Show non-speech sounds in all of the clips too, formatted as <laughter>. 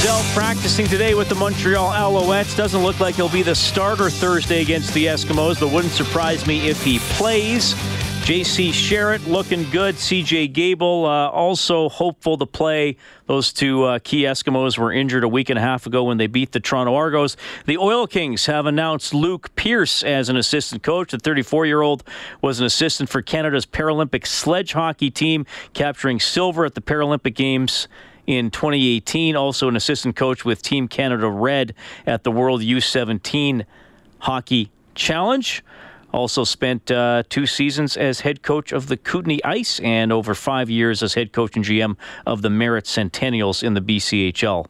Manziel practicing today with the Montreal Alouettes. Doesn't look like he'll be the starter Thursday against the Eskimos, but wouldn't surprise me if he plays. J.C. Sherritt looking good. C.J. Gable uh, also hopeful to play. Those two uh, key Eskimos were injured a week and a half ago when they beat the Toronto Argos. The Oil Kings have announced Luke Pierce as an assistant coach. The 34 year old was an assistant for Canada's Paralympic sledge hockey team, capturing silver at the Paralympic Games in 2018. Also, an assistant coach with Team Canada Red at the World U17 Hockey Challenge. Also spent uh, two seasons as head coach of the Kootenay Ice and over five years as head coach and GM of the Merritt Centennials in the BCHL.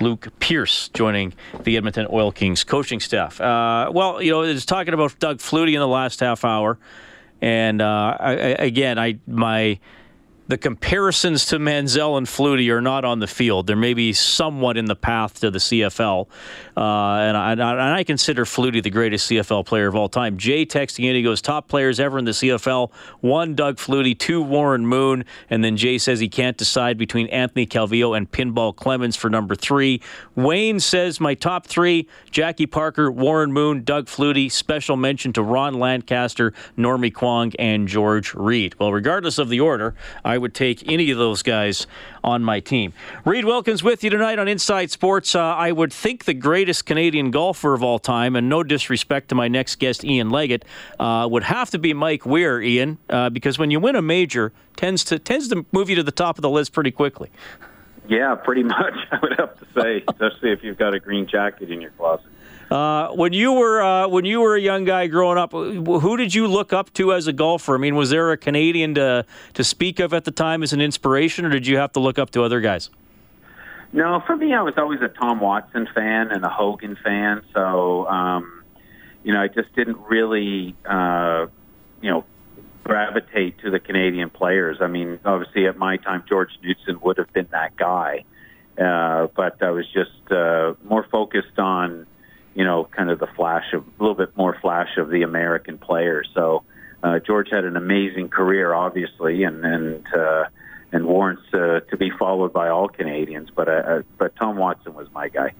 Luke Pierce joining the Edmonton Oil Kings coaching staff. Uh, well, you know, it's talking about Doug Flutie in the last half hour, and uh, I, again, I my the comparisons to Manziel and Flutie are not on the field. They're maybe somewhat in the path to the CFL. Uh, and, I, and, I, consider Flutie the greatest CFL player of all time. Jay texting in, he goes, top players ever in the CFL. One, Doug Flutie. Two, Warren Moon. And then Jay says he can't decide between Anthony Calvillo and Pinball Clemens for number three. Wayne says, my top three, Jackie Parker, Warren Moon, Doug Flutie. Special mention to Ron Lancaster, Normie Kwong, and George Reed. Well, regardless of the order, I I would take any of those guys on my team. Reed Wilkins with you tonight on Inside Sports. Uh, I would think the greatest Canadian golfer of all time, and no disrespect to my next guest, Ian Leggett, uh, would have to be Mike Weir, Ian, uh, because when you win a major, tends to tends to move you to the top of the list pretty quickly. Yeah, pretty <laughs> much. I would have to say, especially if you've got a green jacket in your closet. Uh, when you were uh, when you were a young guy growing up, who did you look up to as a golfer? I mean, was there a Canadian to to speak of at the time as an inspiration, or did you have to look up to other guys? No, for me, I was always a Tom Watson fan and a Hogan fan. So, um, you know, I just didn't really, uh, you know, gravitate to the Canadian players. I mean, obviously, at my time, George Knudson would have been that guy, uh, but I was just uh, more focused on kind of the flash of a little bit more flash of the American player. So uh, George had an amazing career, obviously, and and uh, and warrants uh, to be followed by all Canadians. But uh, but Tom Watson was my guy.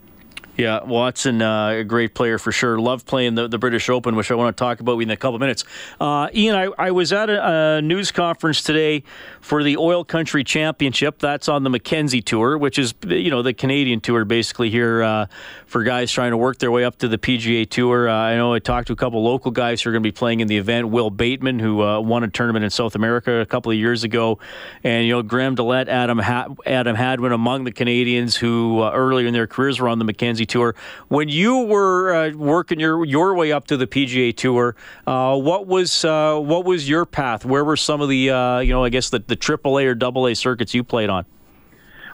Yeah, Watson, uh, a great player for sure. Love playing the, the British Open, which I want to talk about in a couple minutes. Uh, Ian, I, I was at a, a, news conference today for the Oil Country Championship. That's on the Mackenzie Tour, which is you know the Canadian Tour basically here uh, for guys trying to work their way up to the PGA Tour. Uh, I know I talked to a couple local guys who are going to be playing in the event. Will Bateman, who uh, won a tournament in South America a couple of years ago, and you know Graham DeLaet, Adam ha- Adam Hadwin among the Canadians who uh, earlier in their careers were on the Mackenzie Tour. When you were uh, working your your way up to the PGA Tour, uh, what was uh, what was your path? Where were some of the uh, you know I guess the the AAA or Double A circuits you played on?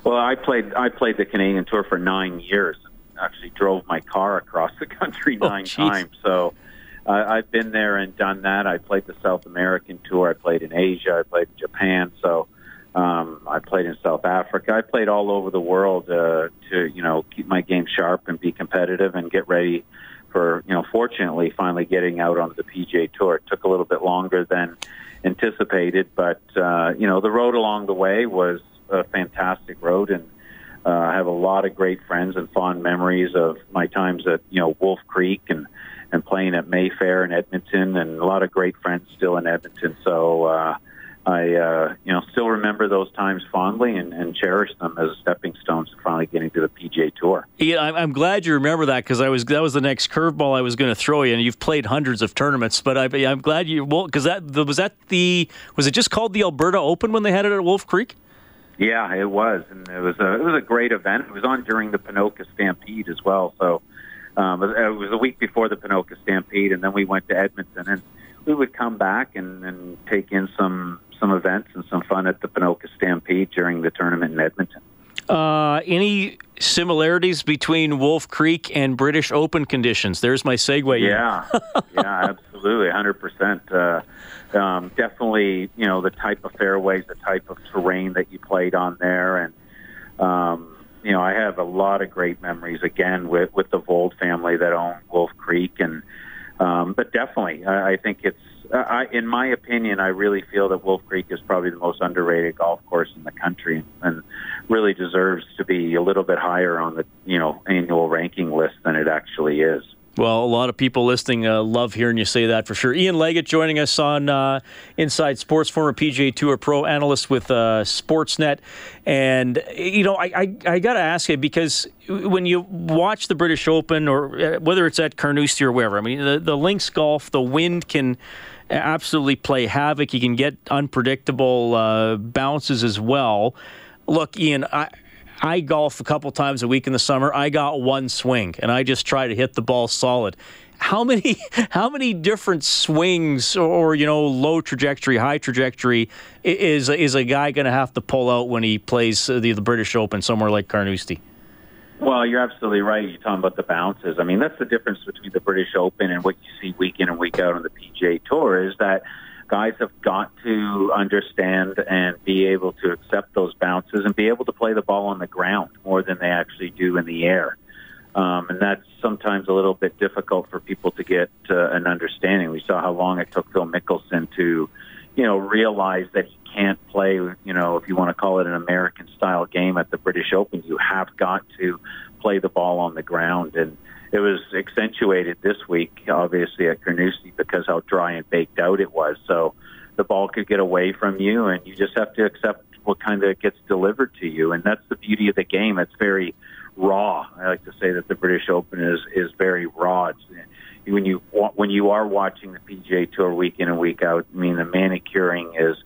Well, I played I played the Canadian Tour for nine years. Actually, drove my car across the <laughs> country oh, nine oh, times. So. Uh, I've been there and done that. I played the South American tour. I played in Asia. I played in Japan. So um, I played in South Africa. I played all over the world uh, to, you know, keep my game sharp and be competitive and get ready for, you know, fortunately finally getting out on the PGA Tour. It took a little bit longer than anticipated, but, uh, you know, the road along the way was a fantastic road and uh, I have a lot of great friends and fond memories of my times at, you know, Wolf Creek and, and playing at Mayfair in Edmonton and a lot of great friends still in Edmonton. So, uh, I, uh, you know, still remember those times fondly and, and cherish them as stepping stones to finally getting to the PGA Tour. Yeah, I'm glad you remember that because I was that was the next curveball I was going to throw you, and you've played hundreds of tournaments. But I, am glad you well because that was that the was it just called the Alberta Open when they had it at Wolf Creek? Yeah, it was, and it was a it was a great event. It was on during the Ponoka Stampede as well, so um, it was a week before the Ponoka Stampede, and then we went to Edmonton and we would come back and, and take in some some events and some fun at the Ponoka Stampede during the tournament in Edmonton. Uh, any similarities between Wolf Creek and British Open conditions? There's my segue. Yeah, yeah, absolutely, hundred uh, percent. Um, definitely, you know, the type of fairways, the type of terrain that you played on there, and um, you know, I have a lot of great memories again with with the Vold family that own Wolf Creek, and um, but definitely, I, I think it's I, in my opinion, I really feel that Wolf Creek is probably the most underrated golf course in the country, and really deserves to be a little bit higher on the you know annual ranking list than it actually is. Well, a lot of people listening uh, love hearing you say that for sure. Ian Leggett joining us on uh, Inside Sports, former PGA Tour pro analyst with uh, Sportsnet. And, you know, I, I, I got to ask you because when you watch the British Open or uh, whether it's at Carnoustie or wherever, I mean, the, the links golf, the wind can absolutely play havoc. You can get unpredictable uh, bounces as well. Look, Ian, I, I golf a couple times a week in the summer. I got one swing, and I just try to hit the ball solid. How many <laughs> how many different swings or you know low trajectory, high trajectory is is a guy going to have to pull out when he plays the, the British Open somewhere like Carnoustie? Well, you're absolutely right. You're talking about the bounces. I mean, that's the difference between the British Open and what you see week in and week out on the PGA Tour is that guys have got to understand and be able to accept those bounces and be able to play the ball on the ground more than they actually do in the air. Um, and that's sometimes a little bit difficult for people to get uh, an understanding. We saw how long it took Phil Mickelson to, you know, realize that he can't play, you know, if you want to call it an American style game at the British Open, you have got to play the ball on the ground. And it was accentuated this week, obviously at Carnoustie, because how dry and baked out it was. So the ball could get away from you, and you just have to accept what kind of gets delivered to you. And that's the beauty of the game. It's very raw. I like to say that the British Open is is very raw. It's, when you when you are watching the PGA Tour week in and week out, I mean the manicuring is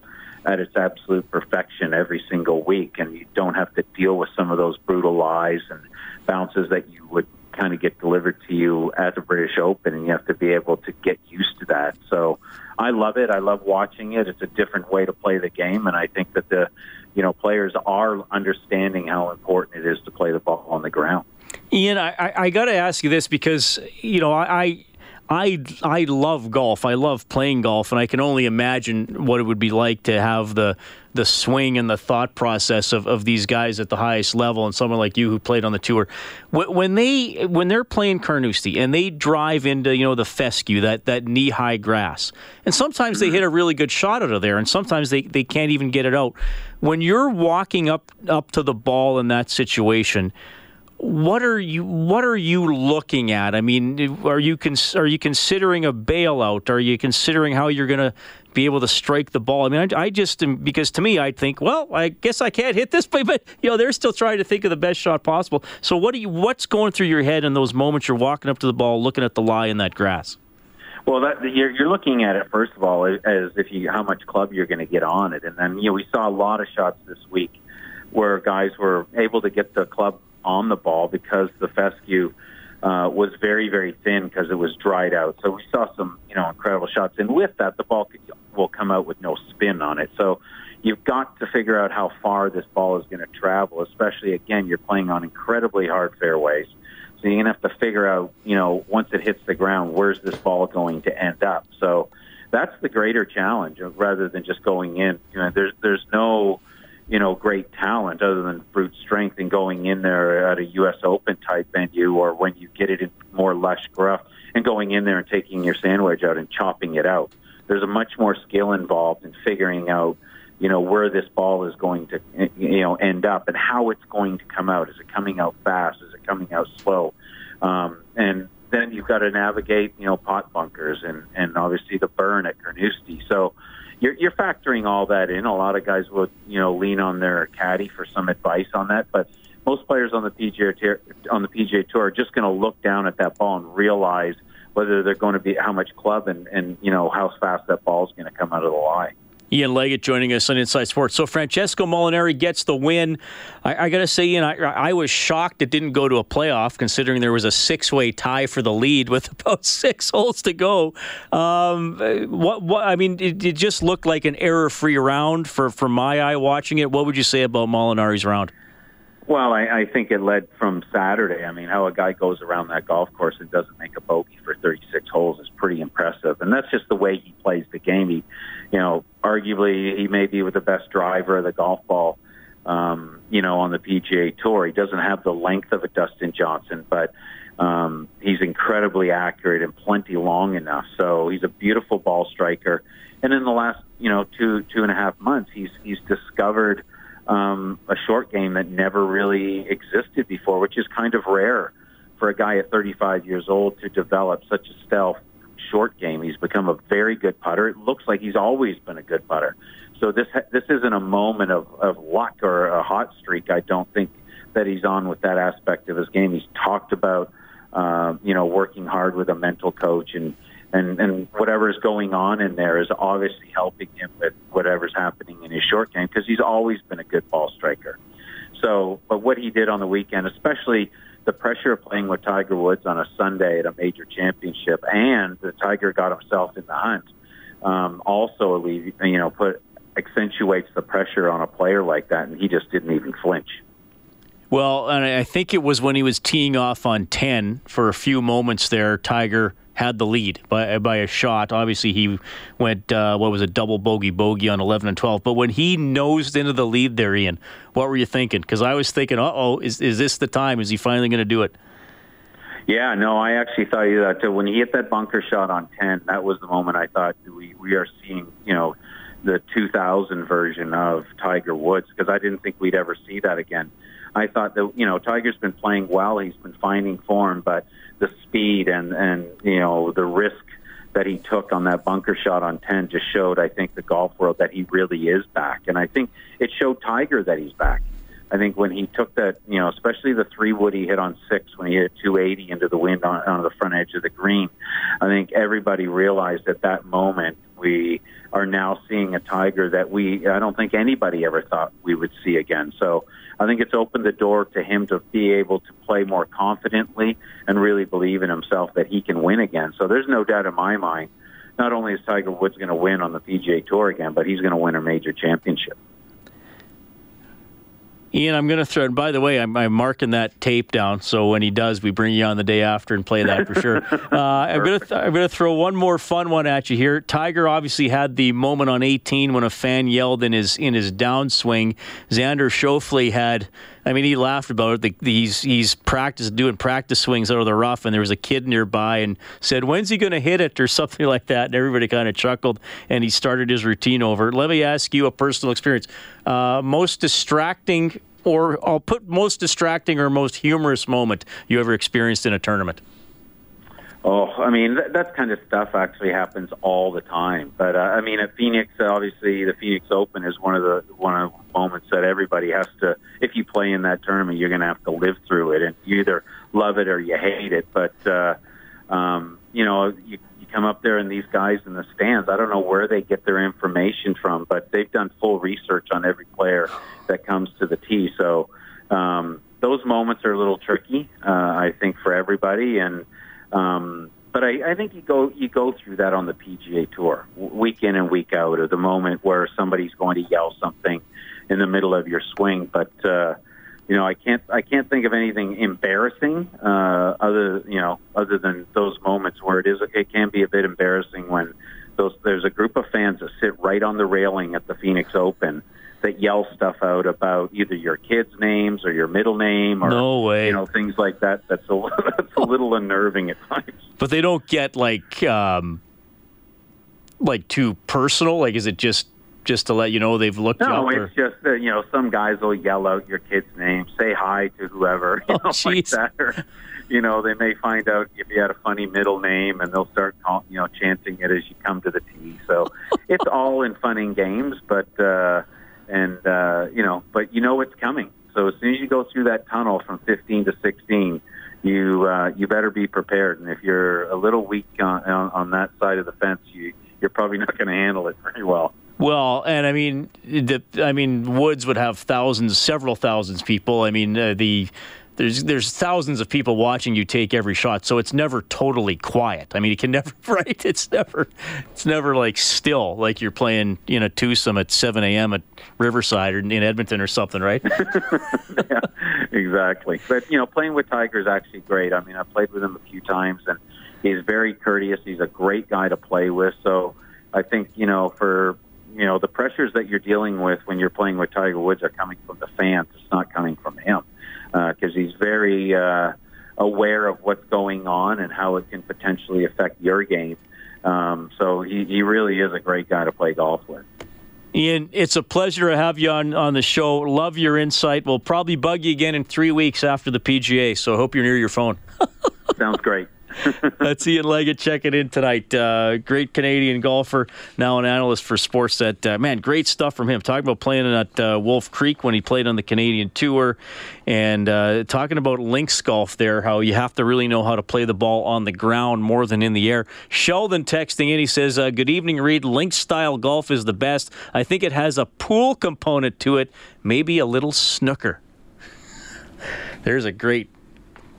at its absolute perfection every single week, and you don't have to deal with some of those brutal lies and bounces that you would kind of get delivered to you at the British Open, and you have to be able to get used to that. So I love it. I love watching it. It's a different way to play the game, and I think that the you know players are understanding how important it is to play the ball on the ground. Ian, I, I, got to ask you this because you know I I I love golf. I love playing golf, and I can only imagine what it would be like to have the the swing and the thought process of, of these guys at the highest level, and someone like you who played on the tour. When they when they're playing Carnoustie and they drive into you know the fescue that that knee high grass, and sometimes they hit a really good shot out of there, and sometimes they, they can't even get it out. When you're walking up up to the ball in that situation what are you What are you looking at? I mean, are you cons- are you considering a bailout? Are you considering how you're going to be able to strike the ball? I mean, I, I just because to me, I think, well, I guess I can't hit this, <laughs> but, but you know, they're still trying to think of the best shot possible. So, what do you? What's going through your head in those moments you're walking up to the ball, looking at the lie in that grass? Well, that, you're, you're looking at it first of all as if you how much club you're going to get on it, and then you know we saw a lot of shots this week where guys were able to get the club on the ball because the fescue uh, was very, very thin because it was dried out. So we saw some, you know, incredible shots. And with that, the ball could, will come out with no spin on it. So you've got to figure out how far this ball is going to travel, especially, again, you're playing on incredibly hard fairways. So you're going to have to figure out, you know, once it hits the ground, where's this ball going to end up? So that's the greater challenge rather than just going in. You know, there's, there's no, you know, great talent other than brute strength and going in there at a U.S. Open type venue or when you get it in more lush rough and going in there and taking your sand wedge out and chopping it out. There's a much more skill involved in figuring out, you know, where this ball is going to, you know, end up and how it's going to come out. Is it coming out fast? Is it coming out slow? Um, and then you've got to navigate, you know, pot bunkers and, and obviously the burn at Carnoustie. So, you're, you're factoring all that in. A lot of guys would, you know, lean on their caddy for some advice on that, but most players on the PGA on the PGA Tour are just going to look down at that ball and realize whether they're going to be how much club and and you know how fast that ball is going to come out of the lie. Ian Leggett joining us on Inside Sports. So Francesco Molinari gets the win. I, I got to say, Ian, I, I, was shocked it didn't go to a playoff, considering there was a six-way tie for the lead with <laughs> about six holes to go. Um, what, what? I mean, it, it just looked like an error-free round for, for my eye watching it. What would you say about Molinari's round? Well, I, I think it led from Saturday. I mean, how a guy goes around that golf course and doesn't make a bogey for 36 holes is pretty impressive, and that's just the way he plays the game. He, you know, arguably he may be with the best driver of the golf ball, um, you know, on the PGA Tour. He doesn't have the length of a Dustin Johnson, but um, he's incredibly accurate and plenty long enough. So he's a beautiful ball striker. And in the last, you know, two two and a half months, he's he's discovered um, a short game that never really existed before, which is kind of rare for a guy at 35 years old to develop such a stealth short game. He's become a very good putter. It looks like he's always been a good putter. So this this isn't a moment of, of luck or a hot streak. I don't think that he's on with that aspect of his game. He's talked about uh, you know working hard with a mental coach and and and whatever's going on in there is obviously helping him with whatever's happening in his short game because he's always been a good ball striker. So, but what he did on the weekend, especially the pressure of playing with Tiger Woods on a Sunday at a major championship, and the Tiger got himself in the hunt, um, also you know put accentuates the pressure on a player like that, and he just didn't even flinch. Well, and I think it was when he was teeing off on ten for a few moments there, Tiger had the lead by by a shot. Obviously, he went uh, what was a double bogey bogey on 11 and 12. But when he nosed into the lead there, Ian, what were you thinking? Because I was thinking, uh oh, is is this the time? Is he finally going to do it? Yeah, no, I actually thought you that too. When he hit that bunker shot on 10, that was the moment I thought we we are seeing, you know, the 2000 version of Tiger Woods because I didn't think we'd ever see that again. I thought that you know Tiger's been playing well, he's been finding form, but the speed and and you know the risk that he took on that bunker shot on 10 just showed, I think, the golf world that he really is back. And I think it showed Tiger that he's back. I think when he took that, you know, especially the three wood he hit on six when he hit 280 into the wind on, on the front edge of the green, I think everybody realized at that moment we are now seeing a Tiger that we, I don't think anybody ever thought we would see again. So I think it's opened the door to him to be able to play more confidently and really believe in himself that he can win again. So there's no doubt in my mind, not only is Tiger Woods going to win on the PGA Tour again, but he's going to win a major championship. Ian, I'm going to throw. And by the way, I'm, I'm, marking that tape down, so when he does, we bring you on the day after and play that for sure. <laughs> Uh, I'm going to th- I'm going to throw one more fun one at you here. Tiger obviously had the moment on 18 when a fan yelled in his in his downswing. Xander Schauffele had. I mean, he laughed about it. The, he's he's practiced doing practice swings out of the rough, and there was a kid nearby and said, "When's he going to hit it?" or <laughs> something like that. And everybody kind of chuckled, and he started his routine over. Let me ask you a personal experience. Uh, most distracting or I'll put most distracting or most humorous moment you ever experienced in a tournament? Oh, I mean that, that kind of stuff actually happens all the time. But uh, I mean, at Phoenix, obviously, the Phoenix Open is one of the one of the moments that everybody has to. If you play in that tournament, you're going to have to live through it, and you either love it or you hate it. But uh, um, you know, you, you come up there and these guys in the stands. I don't know where they get their information from, but they've done full research on every player that comes to the tee. So um, those moments are a little tricky, uh, I think, for everybody. And um, but I, I think you go you go through that on the PGA Tour, week in and week out, or the moment where somebody's going to yell something in the middle of your swing. But uh, you know, I can't I can't think of anything embarrassing uh, other you know other than those moments where it is it can be a bit embarrassing when those there's a group of fans that sit right on the railing at the Phoenix Open that yell stuff out about either your kids' names or your middle name or no way. you know things like that. That's a <laughs> that's a little unnerving at times. But they don't get like um, like too personal. Like, is it just just to let you know they've looked no, it's just uh, you know some guys will yell out your kid's name, say hi to whoever, <laughs> you oh, know, like that. Or, you know, they may find out if you had a funny middle name, and they'll start call, you know chanting it as you come to the tee. So <laughs> it's all in fun and games, but uh, and uh, you know, but you know what's coming. So as soon as you go through that tunnel from 15 to 16, you uh, you better be prepared. And if you're a little weak on, on, on that side of the fence, you you're probably not going to handle it very well. Well, and I mean, the, I mean, Woods would have thousands, several thousands of people. I mean, uh, the there's there's thousands of people watching you take every shot, so it's never totally quiet. I mean, you can <laughs> never right. It's never it's never like still like you're playing you know twosome at 7 a.m. at Riverside or in Edmonton or something, right? <laughs> yeah, exactly. But you know, playing with Tiger is actually great. I mean, I played with him a few times, and he's very courteous. He's a great guy to play with. So I think you know for you know the pressures that you're dealing with when you're playing with Tiger Woods are coming from the fans. It's not coming from him because uh, he's very uh, aware of what's going on and how it can potentially affect your game. Um, so he, he really is a great guy to play golf with. Ian, it's a pleasure to have you on, on the show. Love your insight. We'll probably bug you again in three weeks after the PGA, so I hope you're near your phone. <laughs> Sounds great. That's Ian Leggett checking in tonight. Uh, great Canadian golfer, now an analyst for Sportsnet. Uh, man, great stuff from him. Talking about playing at uh, Wolf Creek when he played on the Canadian Tour, and uh, talking about links golf there, how you have to really know how to play the ball on the ground more than in the air. Sheldon texting in, he says, uh, Good evening, Reed. Link style golf is the best. I think it has a pool component to it, maybe a little snooker. There's a great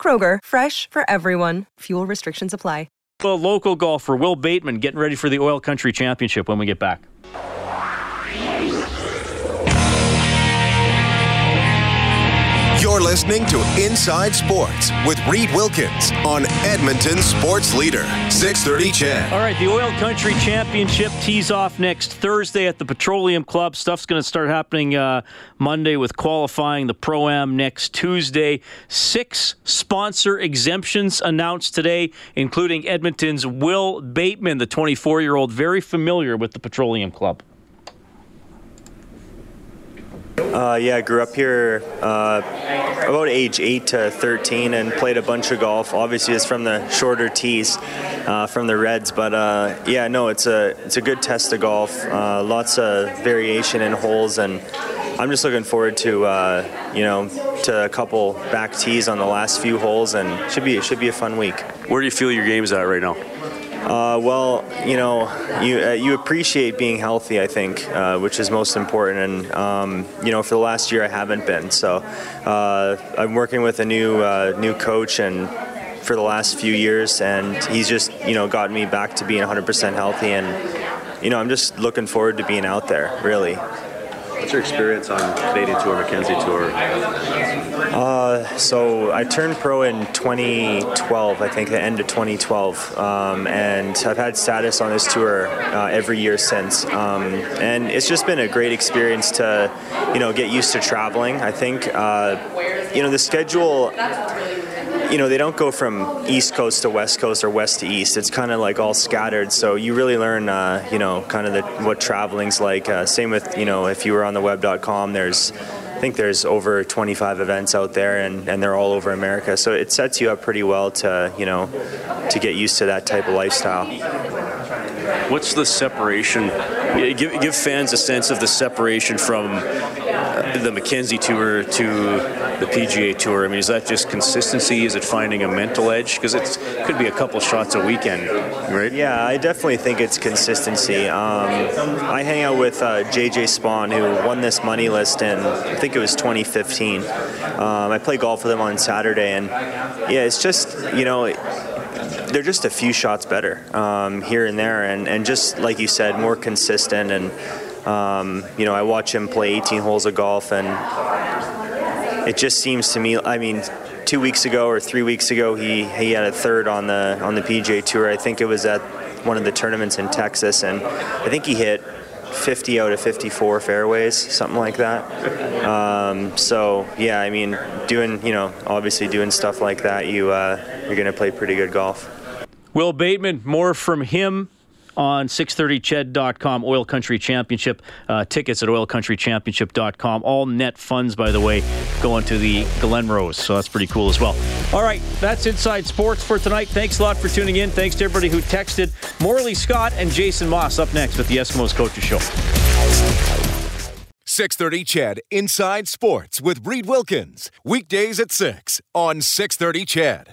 Kroger, fresh for everyone. Fuel restrictions apply. The local golfer Will Bateman getting ready for the Oil Country Championship when we get back. You're listening to Inside Sports with Reed Wilkins on Edmonton Sports Leader, 630 CHED. All right, the Oil Country Championship tees off next Thursday at the Petroleum Club. Stuff's going to start happening uh, Monday with qualifying the Pro Am next Tuesday. Six sponsor exemptions announced today, including Edmonton's Will Bateman, the 24 year old, very familiar with the Petroleum Club. Uh, yeah, I grew up here uh, about age 8 to 13 and played a bunch of golf. Obviously, it's from the shorter tees uh, from the Reds, but uh, yeah, no, it's a it's a good test of golf. Uh, lots of variation in holes, and I'm just looking forward to uh, you know to a couple back tees on the last few holes, and should be it should be a fun week. Where do you feel your game's at right now? Uh, well, you know, you uh, you appreciate being healthy, I think, uh, which is most important. And um, you know, for the last year, I haven't been. So uh, I'm working with a new uh, new coach, and for the last few years, and he's just you know got me back to being 100% healthy. And you know, I'm just looking forward to being out there, really. What's your experience on Canadian Tour, Mackenzie Tour? Uh, so I turned pro in 2012, I think, the end of 2012, um, and I've had status on this tour uh, every year since. Um, and it's just been a great experience to, you know, get used to traveling. I think, uh, you know, the schedule you know, they don't go from East Coast to West Coast or West to East. It's kind of like all scattered. So you really learn, uh, you know, kind of the, what traveling's like. Uh, same with, you know, if you were on the web.com, there's, I think there's over 25 events out there and, and they're all over America. So it sets you up pretty well to, you know, to get used to that type of lifestyle. What's the separation? Give, give fans a sense of the separation from the Mackenzie Tour to the PGA Tour? I mean, is that just consistency? Is it finding a mental edge? Because it could be a couple shots a weekend, right? Yeah, I definitely think it's consistency. Um, I hang out with uh, JJ Spaun, who won this money list in, I think it was 2015. Um, I play golf with him on Saturday, and yeah, it's just, you know, they're just a few shots better um, here and there, and, and just like you said, more consistent and um, you know, I watch him play 18 holes of golf, and it just seems to me. I mean, two weeks ago or three weeks ago, he he had a third on the on the PGA Tour. I think it was at one of the tournaments in Texas, and I think he hit 50 out of 54 fairways, something like that. Um, so yeah, I mean, doing you know, obviously doing stuff like that, you uh, you're to play pretty good golf. Will Bateman, more from him on 630ched.com oil country championship uh, tickets at oilcountrychampionship.com all net funds by the way going to the Glenrose so that's pretty cool as well. All right that's inside sports for tonight. Thanks a lot for tuning in. Thanks to everybody who texted. Morley scott and jason Maas up next with the eskimos coaches show. 630 ched inside sports with reed wilkins. Weekdays at 6 on 630 ched